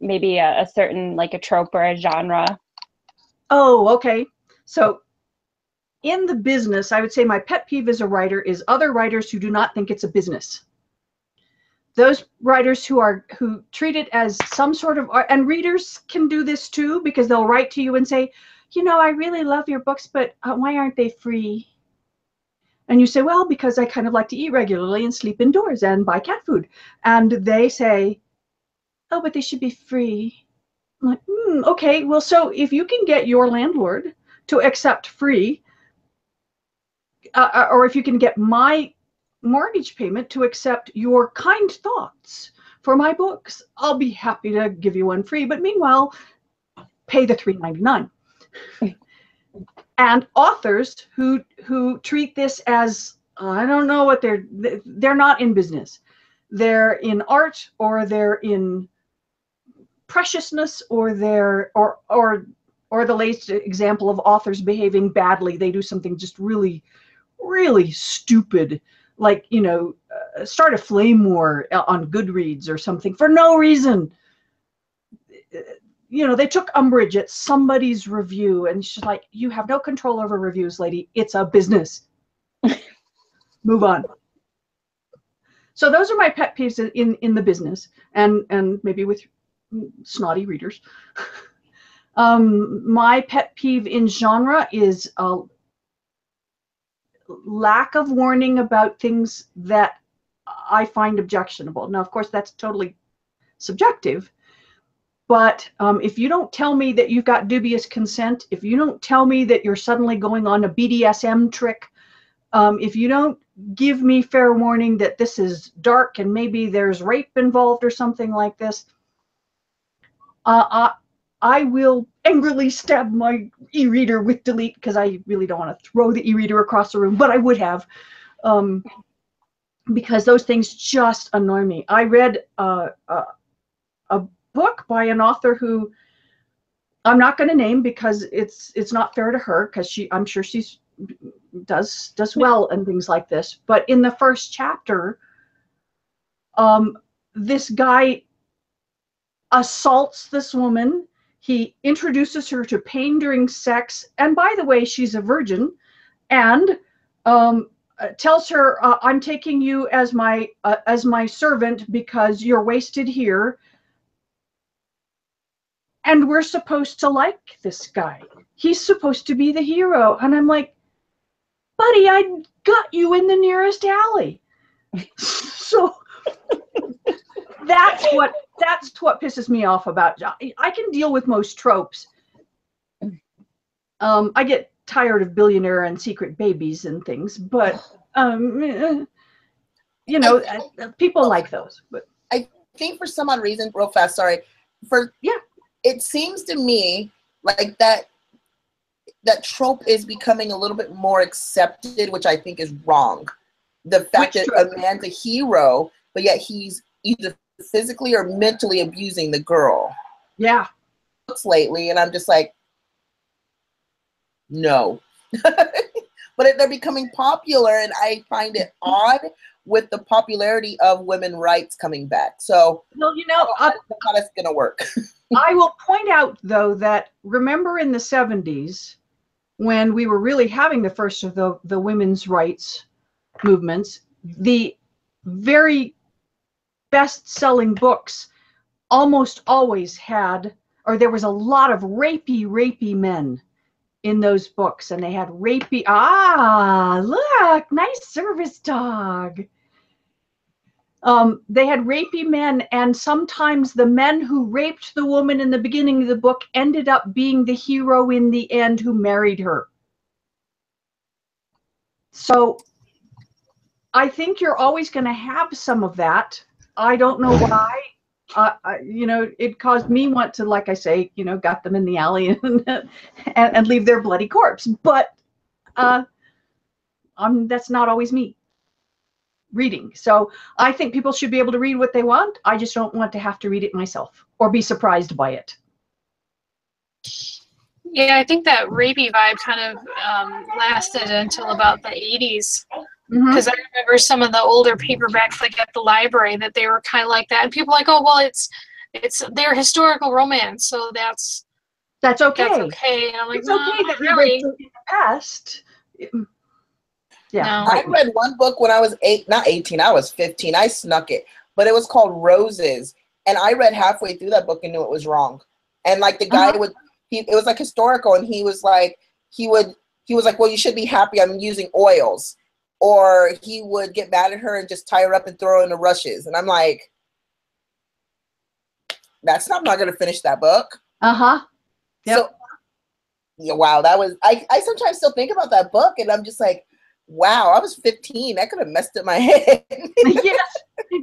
S4: maybe a, a certain like a trope or a genre.
S2: Oh, okay. So in the business, I would say my pet peeve as a writer is other writers who do not think it's a business. Those writers who are who treat it as some sort of art, and readers can do this too because they'll write to you and say, you know, I really love your books, but uh, why aren't they free? And you say, well, because I kind of like to eat regularly and sleep indoors and buy cat food. And they say, oh, but they should be free. I'm like, hmm, okay, well, so if you can get your landlord to accept free, uh, uh, or if you can get my mortgage payment to accept your kind thoughts for my books, I'll be happy to give you one free. But meanwhile, pay the three ninety nine. and authors who who treat this as I don't know what they're they're not in business. They're in art or they're in preciousness or they're or or or the latest example of authors behaving badly. They do something just really really stupid like you know uh, start a flame war on goodreads or something for no reason. You know they took umbrage at somebody's review and she's like you have no control over reviews lady. It's a business. Move on. So those are my pet peeves in in the business and and maybe with snotty readers. Um my pet peeve in genre is uh, lack of warning about things that I find objectionable. Now, of course, that's totally subjective. But um, if you don't tell me that you've got dubious consent, if you don't tell me that you're suddenly going on a BDSM trick, um, if you don't give me fair warning that this is dark and maybe there's rape involved or something like this, uh, I, I will angrily stab my e-reader with delete because I really don't want to throw the e-reader across the room, but I would have, um, because those things just annoy me. I read uh, uh, a book by an author who I'm not going to name because it's it's not fair to her because she I'm sure she's does does well and things like this. But in the first chapter, um, this guy assaults this woman he introduces her to pain during sex and by the way she's a virgin and um, uh, tells her uh, i'm taking you as my uh, as my servant because you're wasted here. And we're supposed to like this guy. He's supposed to be the hero. And i'm like buddy i got you in the nearest alley. So that's what that's what pisses me off about I can deal with most tropes. Um, I get tired of billionaire and secret babies and things, but um, eh, you know, uh, people like those. But
S5: I think for some odd reason, real fast, sorry. For
S2: Yeah.
S5: it seems to me like that that trope is becoming a little bit more accepted, which I think is wrong. The fact
S2: Which
S5: that
S2: trope?
S5: a man's a hero, but yet he's either physically or mentally abusing the girl.
S2: Yeah.
S5: Lately, and I'm just like, no. but they're becoming popular, and I find it odd with the popularity of women rights coming back. So
S2: Well, you know, uh,
S5: how that's gonna work.
S2: I will point out though that remember in the 70s when we were really having the first of the, the women's rights movements, the very best selling books almost always had, or there was a lot of rapey, rapey men in those books, and they had rapey. Ah, look, nice service dog. Um, they had rapey men, and sometimes the men who raped the woman in the beginning of the book ended up being the hero in the end who married her. So I think you're always going to have some of that. I don't know why. Uh, I, you know, it caused me want to, like I say, you know, got them in the alley and and, and leave their bloody corpse. But uh, um, that's not always me reading. So I think people should be able to read what they want. I just don't want to have to read it myself or be surprised by it.
S1: Yeah, I think that rapey vibe kind of um, lasted until about the 80s.
S2: Mhm.
S1: Because I remember some of the older paperbacks, like at the library, that they were kind of like that. And people were like, oh, well, it's it's their historical romance, so that's
S2: That's okay.
S1: that's okay. And I'm like,
S2: It's
S1: no,
S2: okay
S1: not
S2: that we
S1: really.
S2: read in the past. Yeah.
S1: No.
S5: I read one book when I was eight, not 18, I was 15. I snuck it, but it was called Roses. And I read halfway through that book and knew it was wrong. And like the guy
S2: Uh-huh.
S5: would, he, it was like historical. And he was like, he would, he was like, well, you should be happy I'm using oils. Or he would get mad at her and just tie her up and throw her in the rushes. And I'm like, that's not, I'm not going to finish that book.
S2: Uh huh. Yep.
S5: So, yeah, wow, that was, I, I sometimes still think about that book and I'm just like, wow, I was 15. That could have messed up my head.
S2: yes.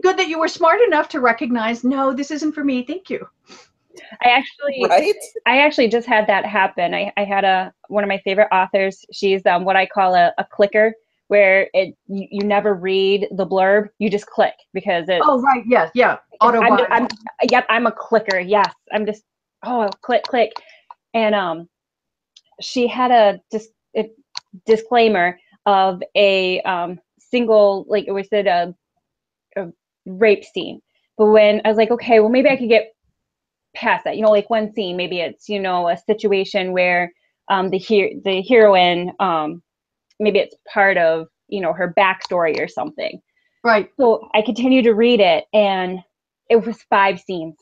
S2: Good that you were smart enough to recognize, no, this isn't for me. Thank you.
S4: I actually
S5: right?
S4: I actually just had that happen. I, I had a one of my favorite authors. She's um, what I call a, a clicker, where it you, you never read the blurb, you just click because it.
S2: Oh, right. Yes. Yeah. Auto
S4: I'm. I'm, yep, I'm a clicker. Yes, I'm just oh click click, and um, she had a dis- a disclaimer of a um single like we said a, a rape scene, but when I was like okay, well maybe I could get past that. You know, like one scene, maybe it's you know a situation where um, the he- the heroine, um, maybe it's part of you know her backstory or something.
S2: right.
S4: So I continued to read it, and it was five scenes.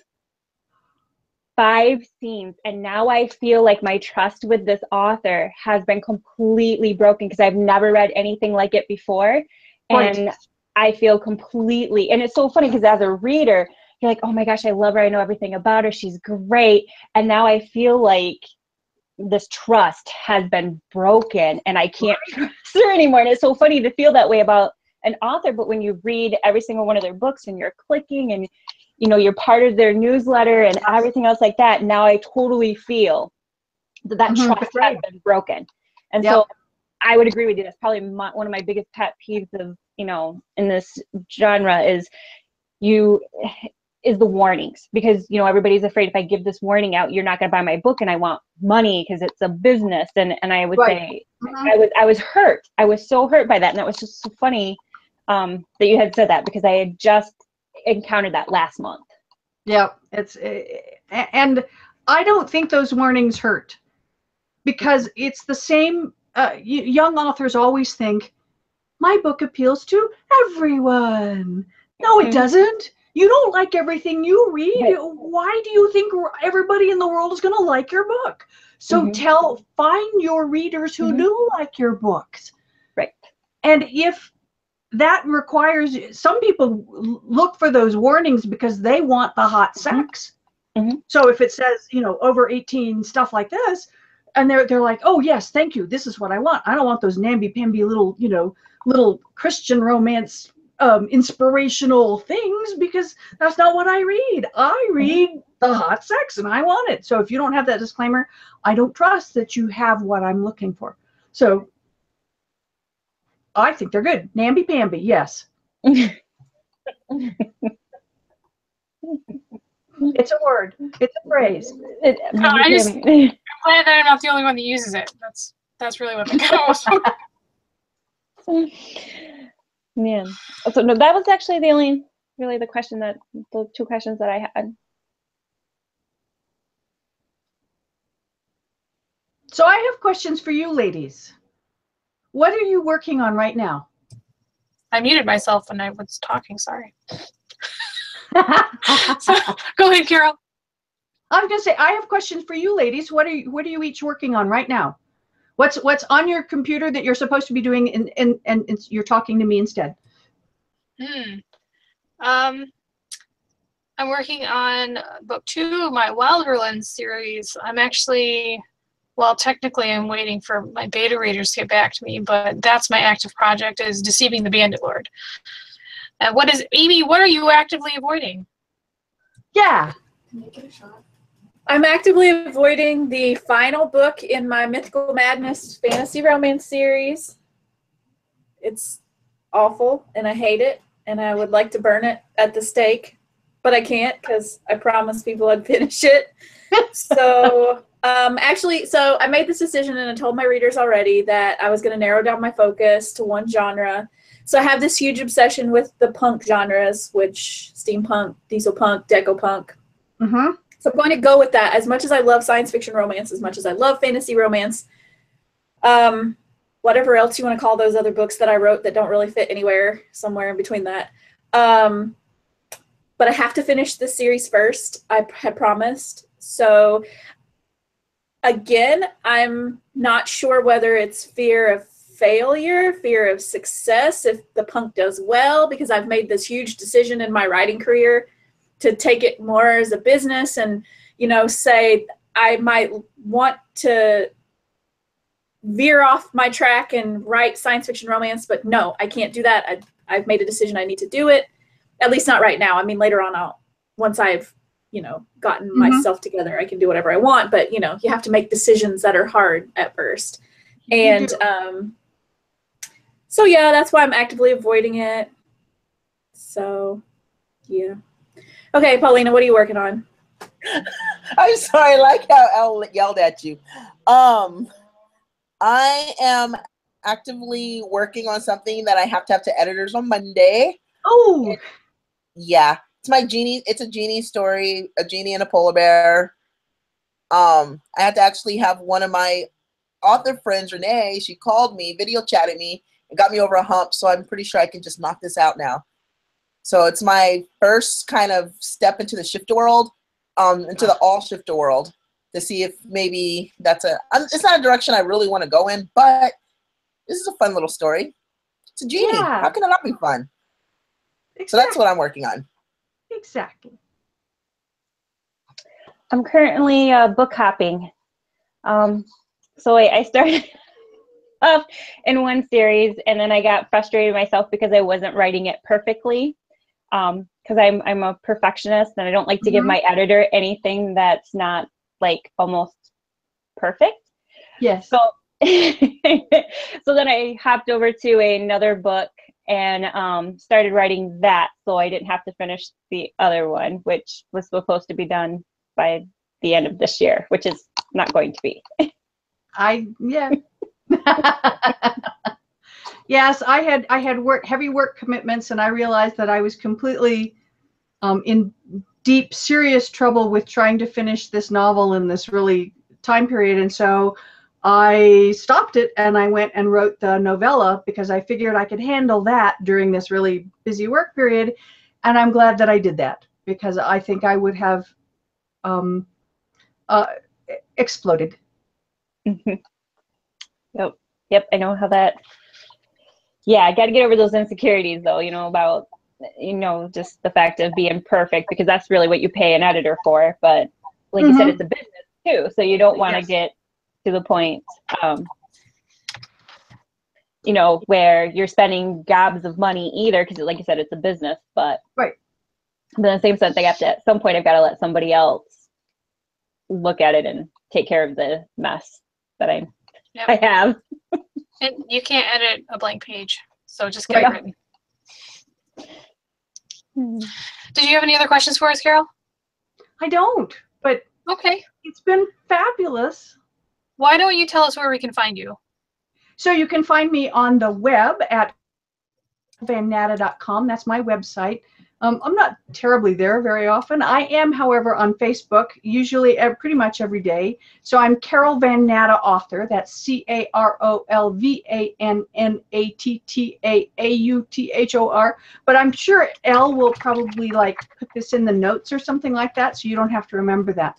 S4: Five scenes, and now I feel like my trust with this author has been completely broken because I've never read anything like it before,
S2: Right.
S4: and I feel completely. And it's so funny because as a reader, you're like, oh my gosh, I love her. I know everything about her. She's great. And now I feel like this trust has been broken and I can't trust her anymore. And it's so funny to feel that way about an author, but when you read every single one of their books and you're clicking and you know you're part of their newsletter and everything else like that, now I totally feel that that
S2: Mhm,
S4: trust
S2: right.
S4: has been broken. And
S2: Yep.
S4: so I would agree with you. That's probably my, one of my biggest pet peeves of you know in this genre is you is the warnings because you know everybody's afraid if I give this warning out, you're not going to buy my book, and I want money because it's a business. And and I would
S2: Right.
S4: say
S2: Mhm.
S4: I was I was hurt. I was so hurt by that, and that was just so funny um, that you had said that because I had just encountered that last month.
S2: Yeah, it's uh, and I don't think those warnings hurt because it's the same. Uh, young authors always think my book appeals to everyone. No, it
S4: Mhm.
S2: doesn't. You don't like everything you read.
S4: Right.
S2: Why do you think everybody in the world is going to like your book? So
S4: Mhm.
S2: tell, find your readers who
S4: Mhm.
S2: do like your books.
S4: Right.
S2: And if that requires some people look for those warnings because they want the hot sex.
S4: Mhm.
S2: So if it says, you know, over 18 stuff like this, and they're they're like, oh yes, thank you. This is what I want. I don't want those namby-pamby little, you know, little Christian romance um, inspirational things because that's not what I read. I read the hot sex and I want it. So if you don't have that disclaimer, I don't trust that you have what I'm looking for. So I think they're good. Namby pamby, yes. It's a word. It's a phrase.
S4: It-
S1: I just- I'm glad that I'm not the only one that uses it. That's that's really what the counts.
S4: Yeah. Oh, so no, that was actually the only really the question that the two questions that I had.
S2: So I have questions for you ladies. What are you working on right now?
S1: I muted myself when I was talking. Sorry. So, go ahead, Carol.
S2: I'm gonna say I have questions for you ladies. What are you what are you each working on right now? What's what's on your computer that you're supposed to be doing and and, and it's, you're talking to me instead?
S1: Hmm. Um, I'm working on book two of my Wilderland series. I'm actually, well, technically, I'm waiting for my beta readers to get back to me, but that's my active project is Deceiving the Bandit Lord. And what is Amy? What are you actively avoiding?
S2: Yeah.
S3: I'm actively avoiding the final book in my Mythical Madness fantasy romance series. It's awful and I hate it and I would like to burn it at the stake, but I can't because I promised people I'd finish it. so, um, actually, so I made this decision and I told my readers already that I was going to narrow down my focus to one genre. So I have this huge obsession with the punk genres, which steampunk, diesel punk, deco punk,
S2: Mm-hmm.
S3: So I'm going to go with that. As much as I love science fiction romance, as much as I love fantasy romance, um, whatever else you want to call those other books that I wrote that don't really fit anywhere, somewhere in between that. Um, but I have to finish this series first. I had promised. So again, I'm not sure whether it's fear of failure, fear of success, if the punk does well, because I've made this huge decision in my writing career to take it more as a business and you know say i might want to veer off my track and write science fiction romance but no i can't do that. I, i've made a decision i need to do it at least not right now. I mean later on i'll once i've you know gotten
S2: Mhm.
S3: myself together i can do whatever i want but you know you have to make decisions that are hard at first. And um so yeah that's why i'm actively avoiding it. So yeah Okay, Paulina, what are you working on?
S5: I'm sorry, I like how Elle yelled at you. Um, I am actively working on something that I have to have to editors on Monday.
S2: Oh,
S5: Yeah, it's my genie. It's a genie story, a genie and a polar bear. Um, I had to actually have one of my author friends, Renee. She called me, video chatted me, and got me over a hump. So I'm pretty sure I can just knock this out now. So it's my first kind of step into the shifter world, um, into the all shifter world, to see if maybe that's a. I'm, it's not a direction I really want to go in, but this is a fun little story. It's a genie.
S2: Yeah.
S5: How can it not be fun? So that's what I'm working on.
S2: exactly.
S4: I'm currently uh, book hopping. Um, so I, I started off in one series, and then I got frustrated myself because I wasn't writing it perfectly. Because I'm I'm a perfectionist, and I don't like to give
S2: Mhm.
S4: my editor anything that's not like almost perfect.
S2: Yes.
S4: So so then I hopped over to another book and um, started writing that, so I didn't have to finish the other one, which was supposed to be done by the end of this year, which is not going to be.
S2: I yeah. yes, I had I had work heavy work commitments, and I realized that I was completely um, in deep, serious trouble with trying to finish this novel in this really time period, and so I stopped it and I went and wrote the novella because I figured I could handle that during this really busy work period, and I'm glad that I did that because I think I would have um, uh, exploded.
S4: yep, yep, I know how that. Yeah, I got to get over those insecurities, though. You know about you know just the fact of being perfect because that's really what you pay an editor for. But like you said,
S2: Mhm.
S4: it's a business too, so you don't want to
S2: Yes.
S4: get to the point. Um, you know where you're spending gobs of money either because like you said it's a business but
S2: Right.
S4: But in the same sense, I have to at some point I've got to let somebody else look at it and take care of the mess that I
S1: Yep.
S4: I have.
S1: And you can't edit a blank page, so just get
S4: Yeah.
S1: it written. Hmm. Did you have any other questions for us, Carol?
S2: I don't, but
S1: Okay.
S2: it's been fabulous.
S1: Why don't you tell us where we can find you?
S2: So you can find me on the web at vannata.com. That's my website. Um, I'm not terribly there very often. I am, however, on Facebook, usually uh, pretty much every day. So I'm Carol Van Natta, author. That's C A R O L V A N N A T T A A U T H O R. But I'm sure L will probably like put this in the notes or something like that, so you don't have to remember that.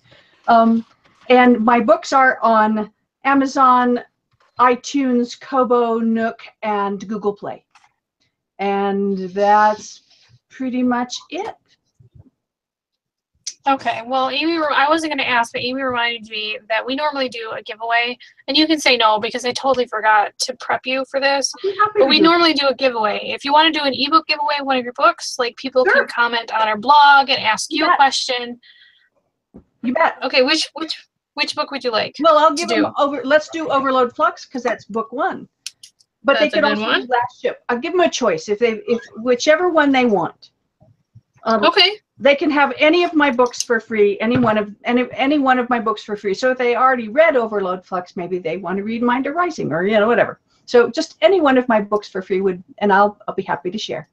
S2: Um, and my books are on Amazon, iTunes, Kobo, Nook, and Google Play. And that's pretty much it.
S1: Okay. Well, Amy, I wasn't going to ask, but Amy reminded me that we normally do a giveaway, and you can say no because I totally forgot to prep you for this.
S2: I'd be happy
S1: But we normally do a giveaway. If you want to do an ebook giveaway of one of your books, like people
S2: Sure.
S1: can comment on our blog and ask you a question.
S2: You bet.
S1: Okay, which which which book would you like?
S2: Well, I'll give
S1: do.
S2: over. Let's do Overload Flux because that's book one. But
S1: That's
S2: they can also
S1: one.
S2: do last ship. I'll give them a choice if they if whichever one they want. Um,
S1: Okay.
S2: They can have any of my books for free. Any one of any any one of my books for free. So if they already read Overload Flux, maybe they want to read Minder Rising or you know whatever. So just any one of my books for free would, and I'll I'll be happy to share.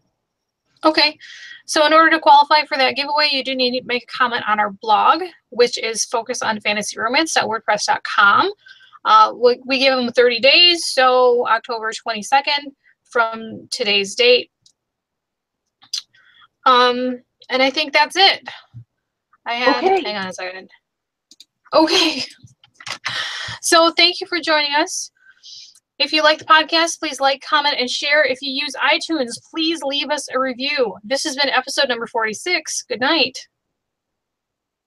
S1: Okay. So in order to qualify for that giveaway, you do need to make a comment on our blog, which is focusonfantasyromance.wordpress.com. Uh, we, we give them 30 days, so October 22nd from today's date. Um, and I think that's it. I had,
S2: Okay.
S1: hang on a second. Okay. So thank you for joining us. If you like the podcast, please like, comment, and share. If you use iTunes, please leave us a review. This has been episode number 46. Good night.